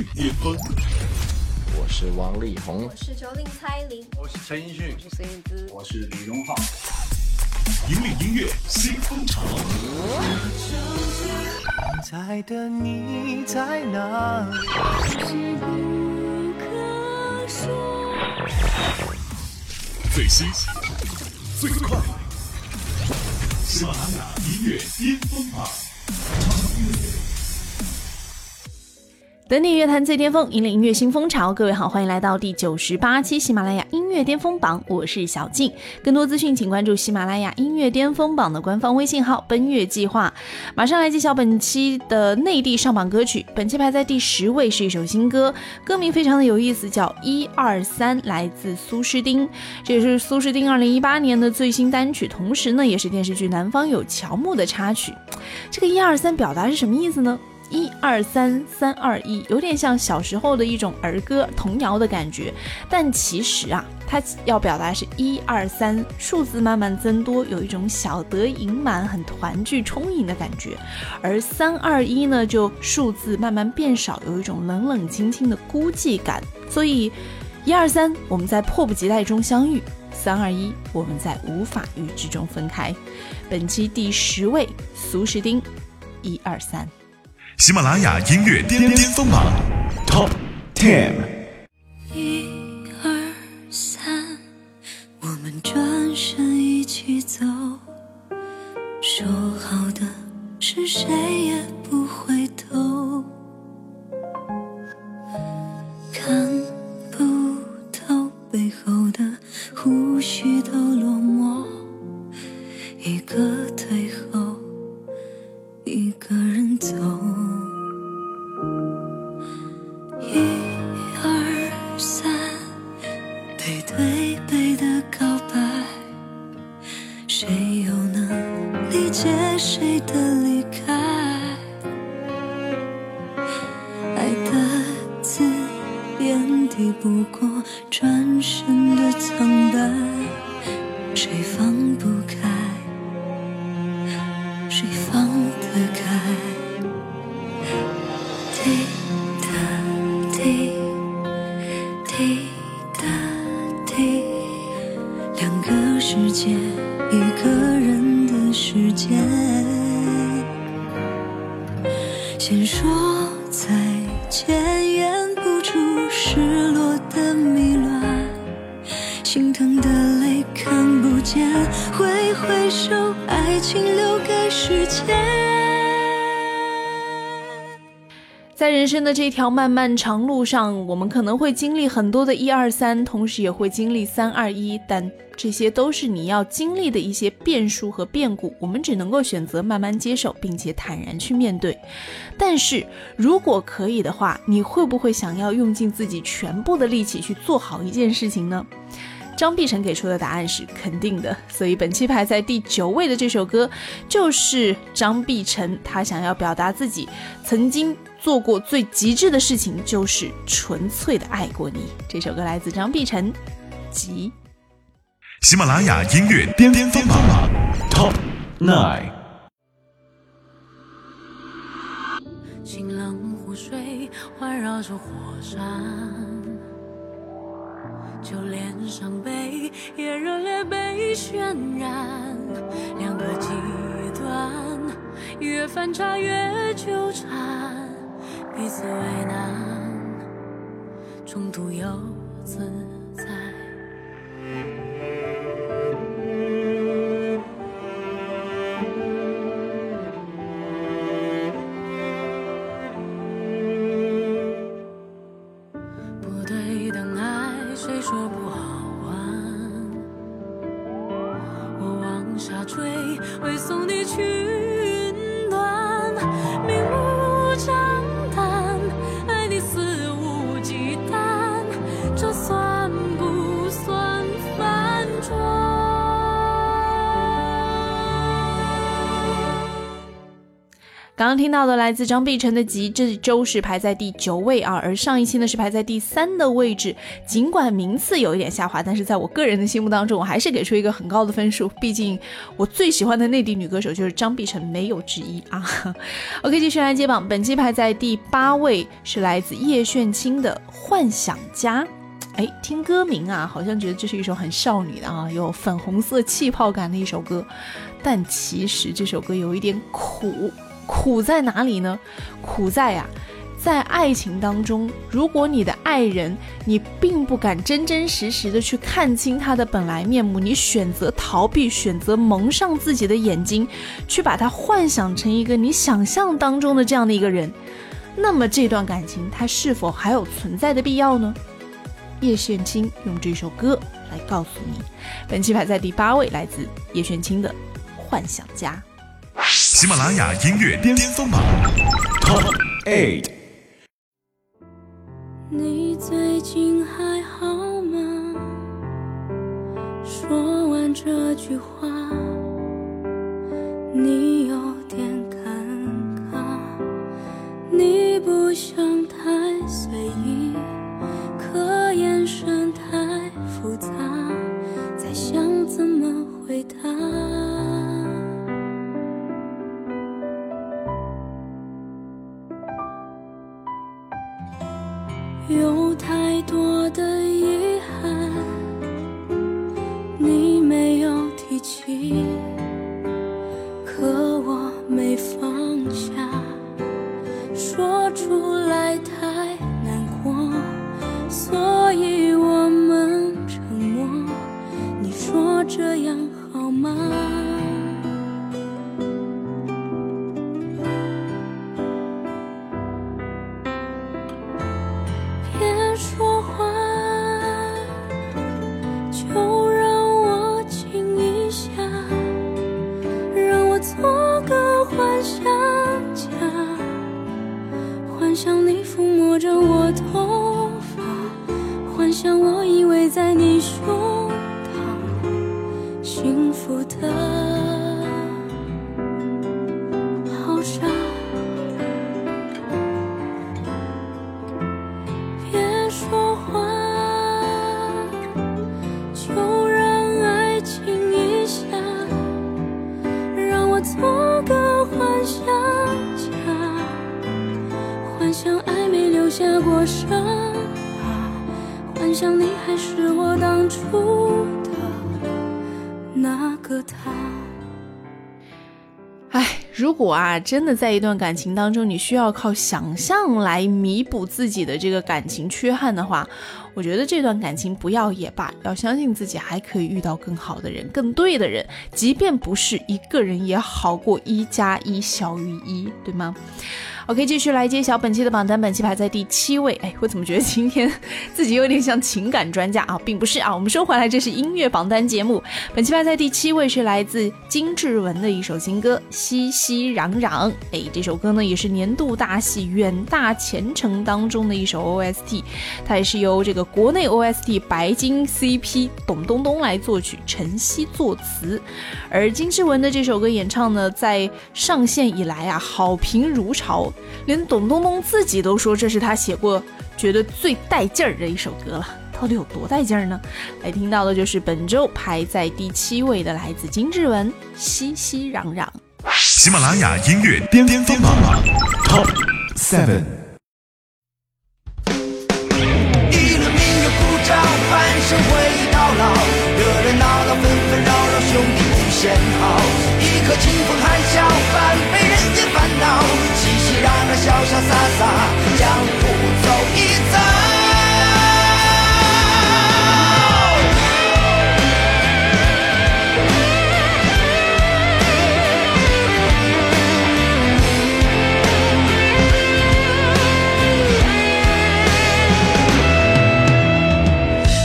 最巅峰。我是王力宏，我是九零蔡琳，我是陈奕迅，我是孙燕姿，我是李荣浩。引领音乐新风潮。在的你在哪里？最新最快，喜马拉雅音乐巅峰榜。等你乐坛最巅峰，引领音乐新风潮。各位好，欢迎来到第九十八期喜马拉雅音乐巅峰榜，我是小静。更多资讯，请关注喜马拉雅音乐巅峰榜的官方微信号“奔月计划”。马上来揭晓本期的内地上榜歌曲，本期排在第十位是一首新歌，歌名非常的有意思，叫《一二三》，来自苏诗丁。这也是苏诗丁二零一八年的最新单曲，同时呢，也是电视剧《南方有乔木》的插曲。这个“一二三”表达是什么意思呢？一二三，三二一，有点像小时候的一种儿歌童谣的感觉，但其实啊，它要表达是一二三，数字慢慢增多，有一种小得盈满、很团聚、充盈的感觉；而三二一呢，就数字慢慢变少，有一种冷冷清清的孤寂感。所以，一二三，我们在迫不及待中相遇；三二一，我们在无法预知中分开。本期第十位，苏诗丁，一二三。喜马拉雅音乐巅巅峰榜。Top Ten。一二三，我们转身一起走，说好的是谁条漫漫长路上，我们可能会经历很多的一二三，同时也会经历三二一，但这些都是你要经历的一些变数和变故，我们只能够选择慢慢接受，并且坦然去面对。但是如果可以的话，你会不会想要用尽自己全部的力气去做好一件事情呢？张碧晨给出的答案是肯定的，所以本期排在第九位的这首歌，就是张碧晨他想要表达自己曾经做过最极致的事情，就是纯粹的爱过你。这首歌来自张碧晨，《急》。喜马拉雅音乐巅巅峰榜 Top Nine。清冷湖水环绕着火山，就连伤悲也热烈被渲染。两个极端，越反差越纠缠，彼此为难，冲突又自刚听到的来自张碧晨的《集》，这周是排在第九位啊，而上一期呢是排在第三的位置。尽管名次有一点下滑，但是在我个人的心目当中，我还是给出一个很高的分数。毕竟我最喜欢的内地女歌手就是张碧晨，没有之一啊。OK，继续来接榜，本期排在第八位是来自叶炫清的《幻想家》。哎，听歌名啊，好像觉得这是一首很少女的啊，有粉红色气泡感的一首歌。但其实这首歌有一点苦，苦在哪里呢？苦在呀，在爱情当中，如果你的爱人，你并不敢真真实实的去看清他的本来面目，你选择逃避，选择蒙上自己的眼睛，去把他幻想成一个你想象当中的这样的一个人，那么这段感情它是否还有存在的必要呢？叶炫清用这首歌来告诉你，本期排在第八位，来自叶炫清的《幻想家》。喜马拉雅音乐巅峰榜 Top Eight。你最近还好吗？说完这句话，你有点尴尬，你不想太随意。可眼神太复杂，幸福的啊，真的在一段感情当中，你需要靠想象来弥补自己的这个感情缺憾的话，我觉得这段感情不要也罢，要相信自己还可以遇到更好的人、更对的人，即便不是一个人，也好过一加一小于一，对吗？？OK，继续来揭晓本期的榜单，本期排在第七位。哎，我怎么觉得今天自己有点像情感专家啊，并不是啊。我们说回来，这是音乐榜单节目，本期排在第七位是来自金志文的一首新歌《熙熙攘攘》。哎，这首歌呢也是年度大戏《远大前程》当中的一首 OST，它也是由这个国内 OST 白金 CP 董冬冬来作曲，陈曦作词。而金志文的这首歌演唱呢，在上线以来啊，好评如潮，连董冬冬自己都说这是他写过觉得最带劲儿的一首歌了。到底有多带劲儿呢？来听到的就是本周排在第七位的，来自金志文《熙熙攘攘》。喜马拉雅音乐巅峰榜 Top Seven。一轮明月鼓掌，半生回忆到老，热热闹闹，纷纷扰扰，兄弟无限好。一颗清风含笑，半潇潇洒洒，江湖走一遭。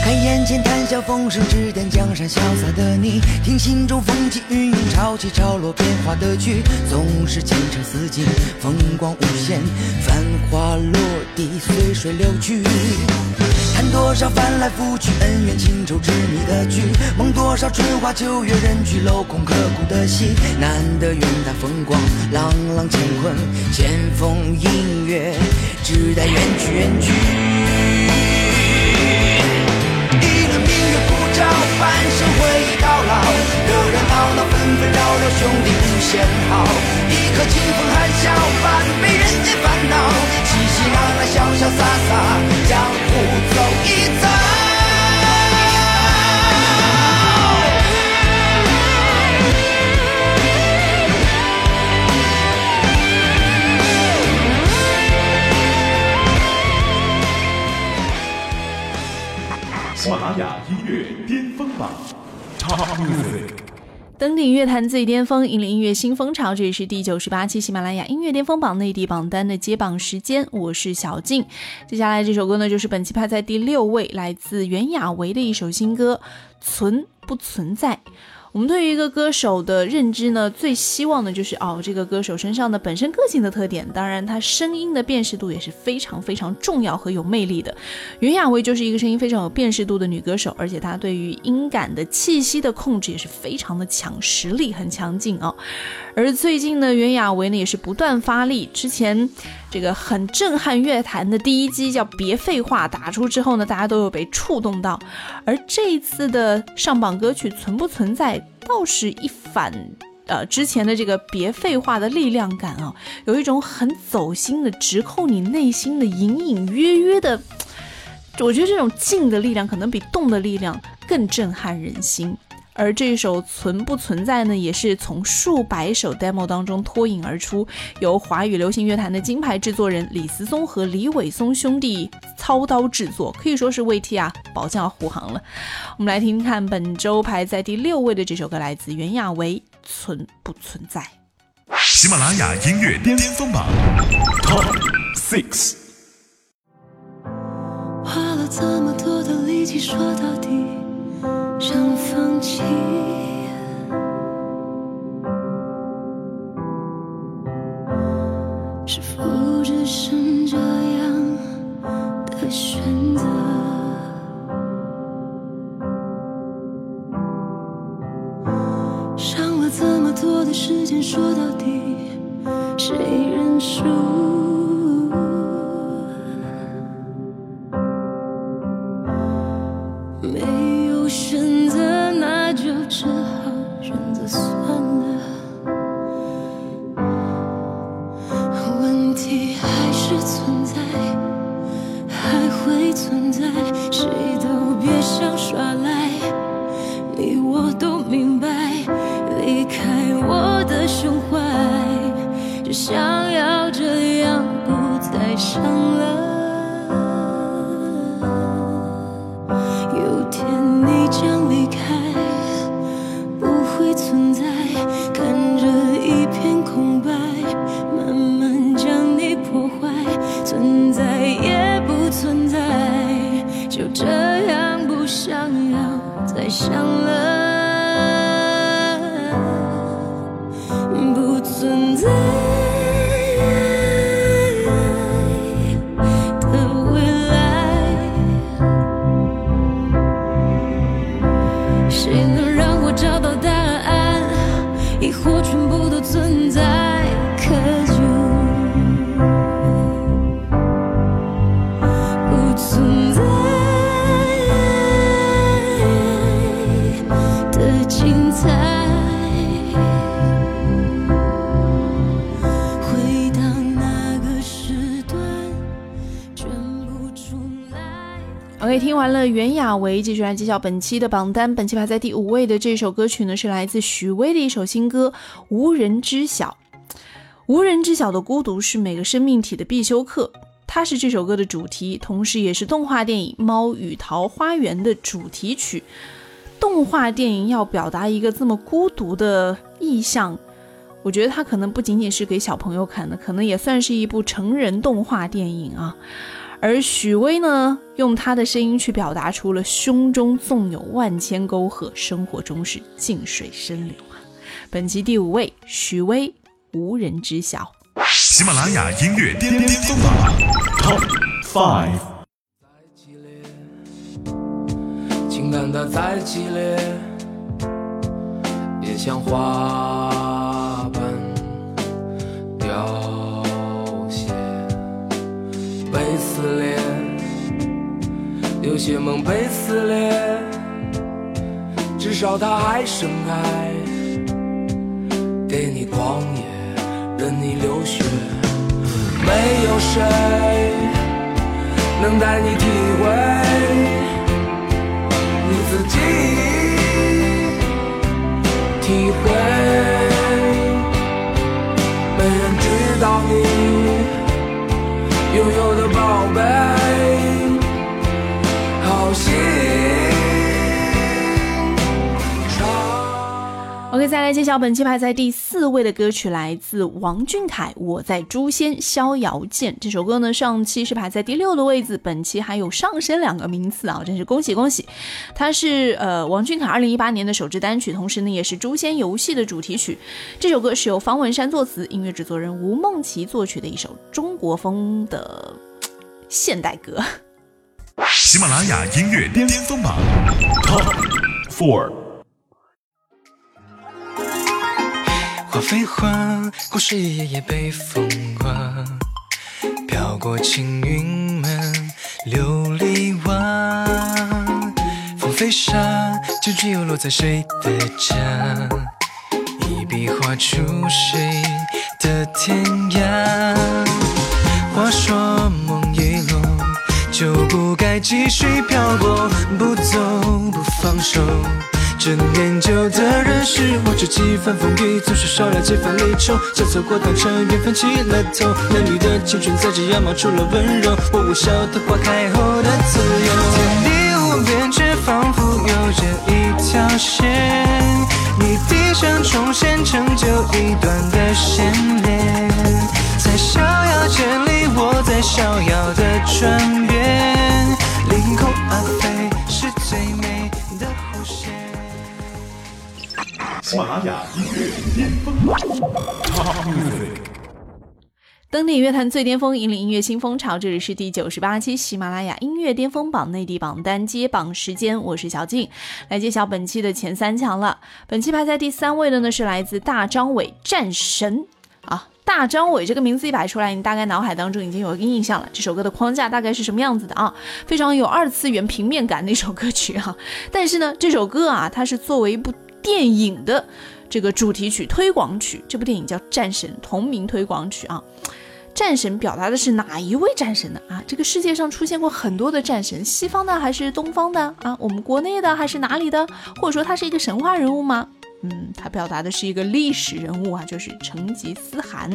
看眼前谈笑风生，指点江山潇洒的你，听心中风起云，潮起潮落变化的剧，总是前程似锦，风光无限，繁华落地随水流去。看多少翻来覆去，恩怨情仇执迷的剧，梦多少春花秋月人去楼空刻骨的戏。难得远大风光，朗朗乾坤，千峰映月，只待缘去缘去。一轮明月，半生回忆到老，热热闹闹，纷纷扰扰，兄弟无限好。一颗清风含笑，半杯人间烦恼，熙熙攘攘，潇潇洒洒，江湖走一遭。雅音乐巅峰榜 Top Music。登顶乐坛最巅峰，引领音乐新风潮。这里是第九十八期喜马拉雅音乐巅峰榜内地榜单的揭榜时间，我是小静。接下来这首歌呢，就是本期排在第六位，来自袁娅维的一首新歌《存不存在》。我们对于一个歌手的认知呢，最希望的就是哦，这个歌手身上的本身个性的特点，当然他声音的辨识度也是非常非常重要和有魅力的。袁娅维就是一个声音非常有辨识度的女歌手，而且她对于音感的气息的控制也是非常的强，实力很强劲哦。而最近呢，袁娅维呢也是不断发力，之前这个很震撼乐坛的第一击叫《别废话》打出之后呢，大家都有被触动到，而这一次的上榜歌曲存不存在？倒是一反，呃，之前的这个别废话的力量感啊，有一种很走心的，直扣你内心的，隐隐约约的。我觉得这种静的力量，可能比动的力量更震撼人心。而这首《存不存在》呢，也是从数百首 demo 当中脱颖而出，由华语流行乐坛的金牌制作人李思松和李伟松兄弟操刀制作，可以说是为 T 啊保驾护航了。我们来听听看本周排在第六位的这首歌，来自袁娅维，《存不存在》。喜马拉雅音乐巅峰榜 Top Six。花了这么多的力气，说到底想放弃。是否只剩这样的选择？伤了这么多的时间，说到底谁认输？袁娅维，继续来揭晓本期的榜单。本期排在第五位的这首歌曲呢，是来自许巍的一首新歌《无人知晓》。无人知晓的孤独是每个生命体的必修课，它是这首歌的主题，同时也是动画电影《猫与桃花源》的主题曲。动画电影要表达一个这么孤独的意象，我觉得它可能不仅仅是给小朋友看的，可能也算是一部成人动画电影啊。而许巍呢，用他的声音去表达出了胸中纵有万千沟壑，生活中是静水深流啊。本期第五位，许巍，无人知晓。喜马拉雅音乐巅巅峰榜 Top Five。情感它再激烈，也像花瓣凋谢，被撕裂，有些梦被撕裂，至少它还盛开，给你狂野，任你流血，没有谁能带你体会。你自己体会，没人知道你拥有 OK，再来揭晓本期排在第四位的歌曲，来自王俊凯，《我在诛仙逍遥剑》这首歌呢，上期是排在第六的位置，本期还有上升两个名次啊，真是恭喜恭喜！它是呃王俊凯二零一八年的首支单曲，同时呢也是《诛仙》游戏的主题曲。这首歌是由方文山作词，音乐制作人吴梦琪作曲的一首中国风的现代歌。喜马拉雅音乐巅峰榜 Top Four。花非花，故事一页页被风刮，飘过青云门琉璃瓦。风飞沙，结局又落在谁的家？一笔画出谁的天涯？话说梦就不该继续漂泊，不走不放手。这念旧的人是我，这几番风雨总是少了几分离愁，这错过当成缘分起了头，男女的青春在这样冒出了温柔，我无效的花开后的自由。天地无边，却仿佛有着一条线，你低声重现，成就一段的牵连。在逍遥间里，我在逍遥的转变，凌空而飞是最美的弧线。喜马拉雅音乐巅峰。登顶乐坛最巅峰，引领音乐新风潮。这里是第九十八期喜马拉雅音乐巅峰榜内地榜单揭榜时间，我是小静，来揭晓本期的前三强了。本期排在第三位的呢是来自大张伟《战神》啊。大张伟这个名字一摆出来，你大概脑海当中已经有一个印象了。这首歌的框架大概是什么样子的啊？非常有二次元平面感的一首歌曲哈。但是呢，这首歌啊，它是作为一部电影的这个主题曲推广曲，这部电影叫《战神》，同名推广曲啊。战神表达的是哪一位战神呢？啊，这个世界上出现过很多的战神，西方的还是东方的啊？我们国内的还是哪里的？或者说他是一个神话人物吗？嗯，他表达的是一个历史人物啊，就是成吉思汗。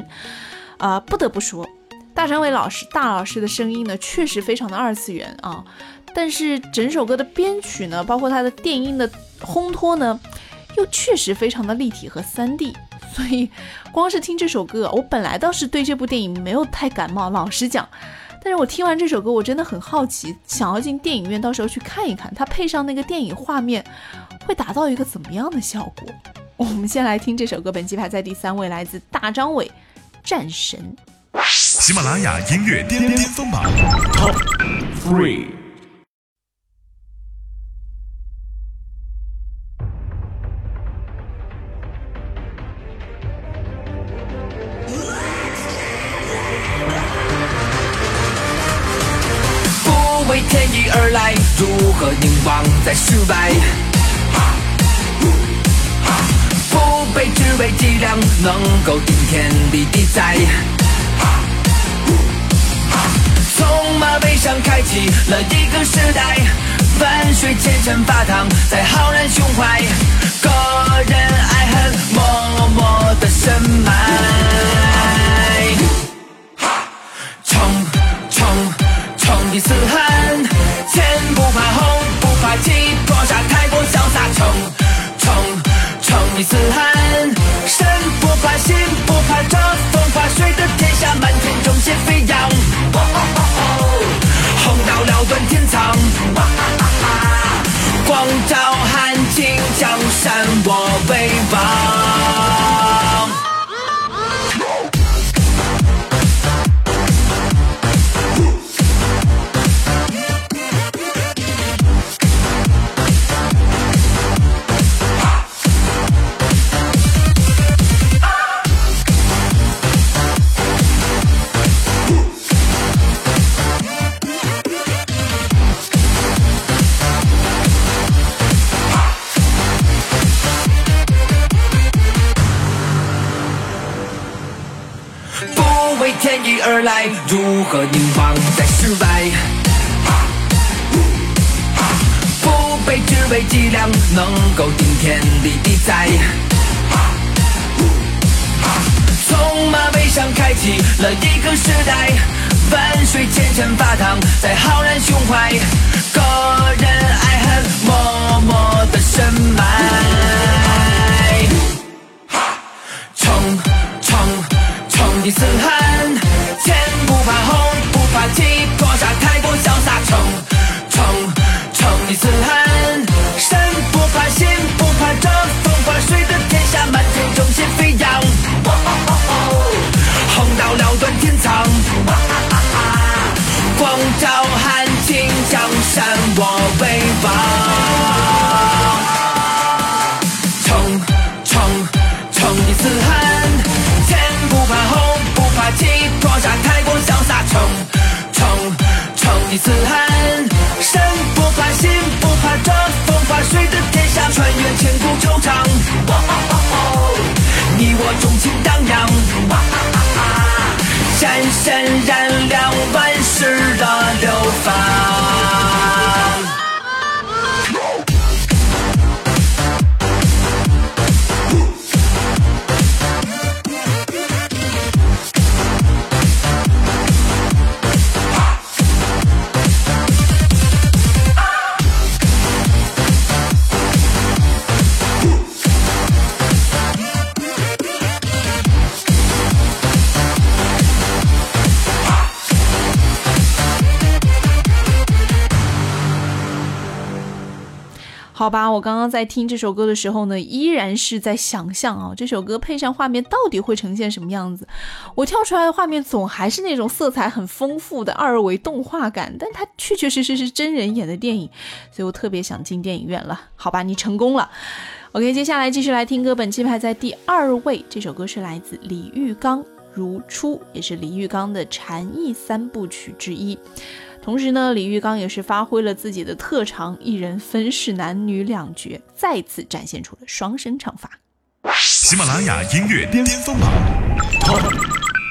啊，不得不说，大张伟老师大老师的声音呢，确实非常的二次元啊。但是整首歌的编曲呢，包括他的电音的烘托呢，又确实非常的立体和三 D。所以，光是听这首歌，我本来倒是对这部电影没有太感冒，老实讲。但是我听完这首歌，我真的很好奇，想要进电影院到时候去看一看，它配上那个电影画面，会达到一个怎么样的效果？我们先来听这首歌，本期排在第三位，来自大张伟，《战神》。喜马拉雅音乐巅巅峰榜 Top Three。不为天意而来，如何凝望在失败？不被只为脊梁，能够顶天立地在。从马背上开启了一个时代，万水千山发烫在浩然胸怀，个人爱恨默默的深埋。冲冲冲的嘶喊，前不怕后不怕气，搏杀太过潇洒。冲一身汗，身不怕，心不怕，这风怕水的天下，满天冲星飞扬。哦哦哦哦，横刀了断天苍，哇啊啊啊，光照汗青江山，我为王。如何凝望在室外？不被只为脊梁，能够顶天立地在。从马背上开启了一个时代，万水千山发烫在浩然胸怀，个人爱恨默默的深埋。冲冲冲第四海，成成成吉思汗，身不怕险不怕这，风发水的天下，漫天忠心飞扬。哦哦哦哦，横刀了断天苍。啊啊啊啊，光照汗青江山我为王。成成成吉思汗，前不怕后不怕，几多杀太过潇洒。成成成吉思汗。心不怕这风花水的天下，穿越千古惆怅。你我钟情荡漾，哇啊啊啊闪闪燃亮万世的流芳。好吧，我刚刚在听这首歌的时候呢，依然是在想象啊，这首歌配上画面到底会呈现什么样子。我跳出来的画面总还是那种色彩很丰富的二维动画感，但它确确实实是真人演的电影，所以我特别想进电影院了。好吧，你成功了。OK，接下来继续来听歌，本期排在第二位，这首歌是来自李玉刚，《如初》，也是李玉刚的禅意三部曲之一。同时呢，李玉刚也是发挥了自己的特长，一人分饰男女两角，再次展现出了双声唱法。喜马拉雅音乐巅峰榜 Top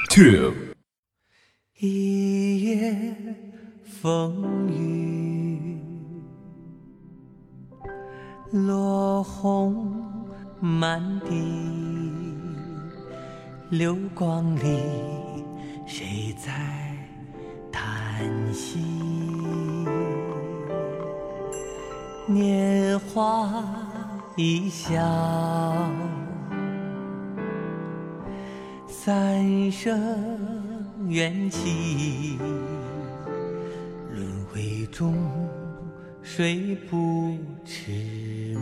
Two。一夜风雨，落红满地，流光里谁在叹息？年华一笑，三生缘起，轮回中谁不痴迷？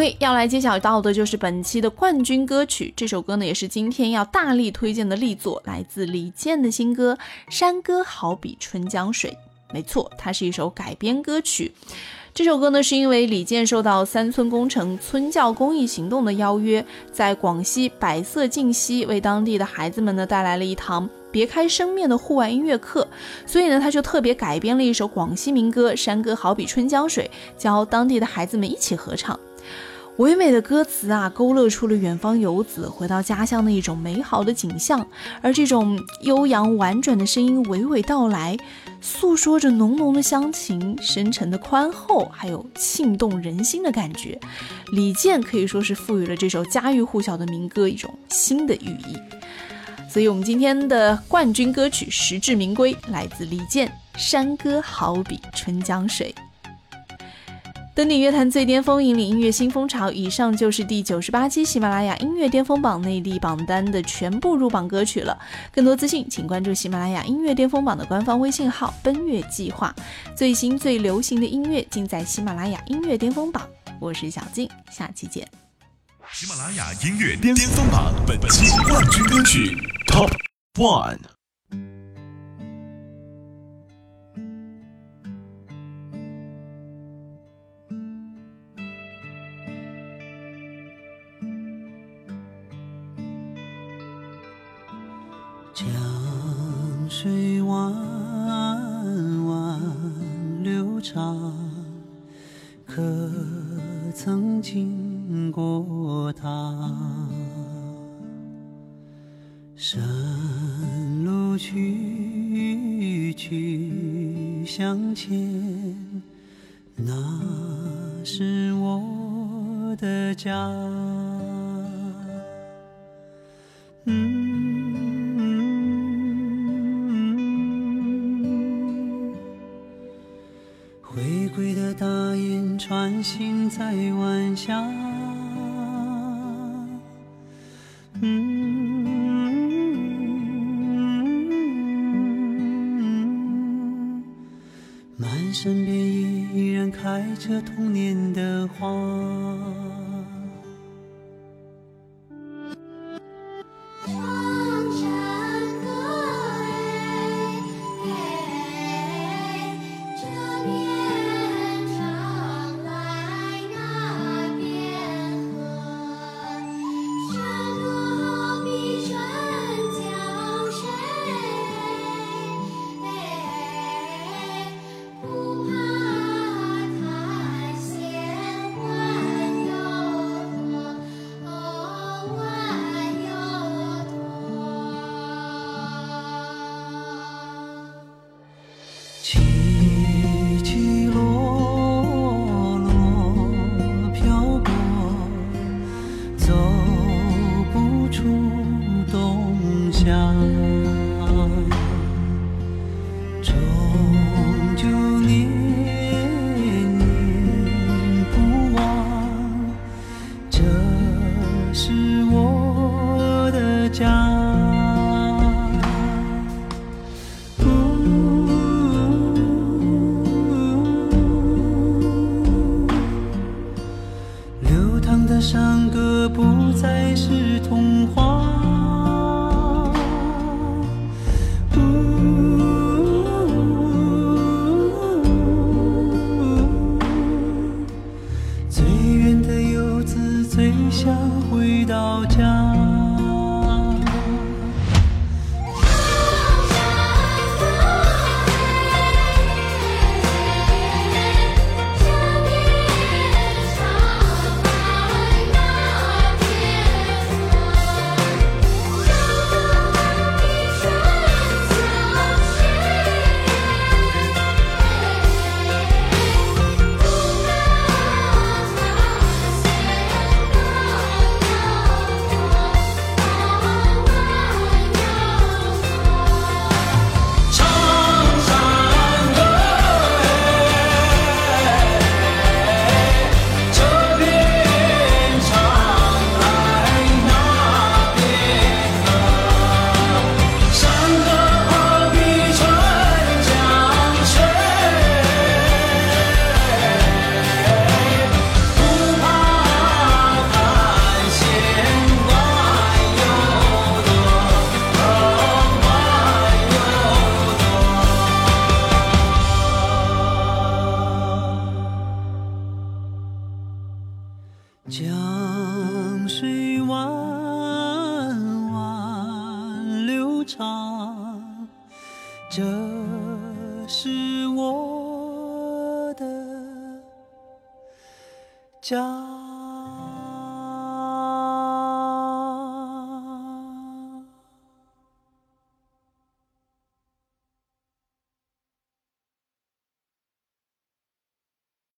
OK，要来揭晓到的就是本期的冠军歌曲。这首歌呢，也是今天要大力推荐的力作，来自李健的新歌《山歌好比春江水》。没错，它是一首改编歌曲。这首歌呢，是因为李健受到三村工程村教公益行动的邀约，在广西百色靖西为当地的孩子们呢带来了一堂别开生面的户外音乐课，所以呢，他就特别改编了一首广西民歌《山歌好比春江水》，教当地的孩子们一起合唱。唯美的歌词啊，勾勒出了远方游子回到家乡的一种美好的景象，而这种悠扬婉转的声音娓娓道来，诉说着浓浓的乡情、深沉的宽厚，还有沁动人心的感觉。李健可以说是赋予了这首家喻户晓的民歌一种新的寓意。所以，我们今天的冠军歌曲实至名归，来自李健《山歌好比春江水》。登顶乐坛最巅峰，引领音乐新风潮。以上就是第九十八期喜马拉雅音乐巅峰榜内地榜单的全部入榜歌曲了。更多资讯，请关注喜马拉雅音乐巅峰榜的官方微信号“奔月计划”。最新最流行的音乐尽在喜马拉雅音乐巅峰榜。我是小静，下期见。喜马拉雅音乐巅峰榜本期冠军歌曲 Top One。经过它？山路曲曲向前，那是我的家。晚霞。嗯，满山遍野依然开着童年的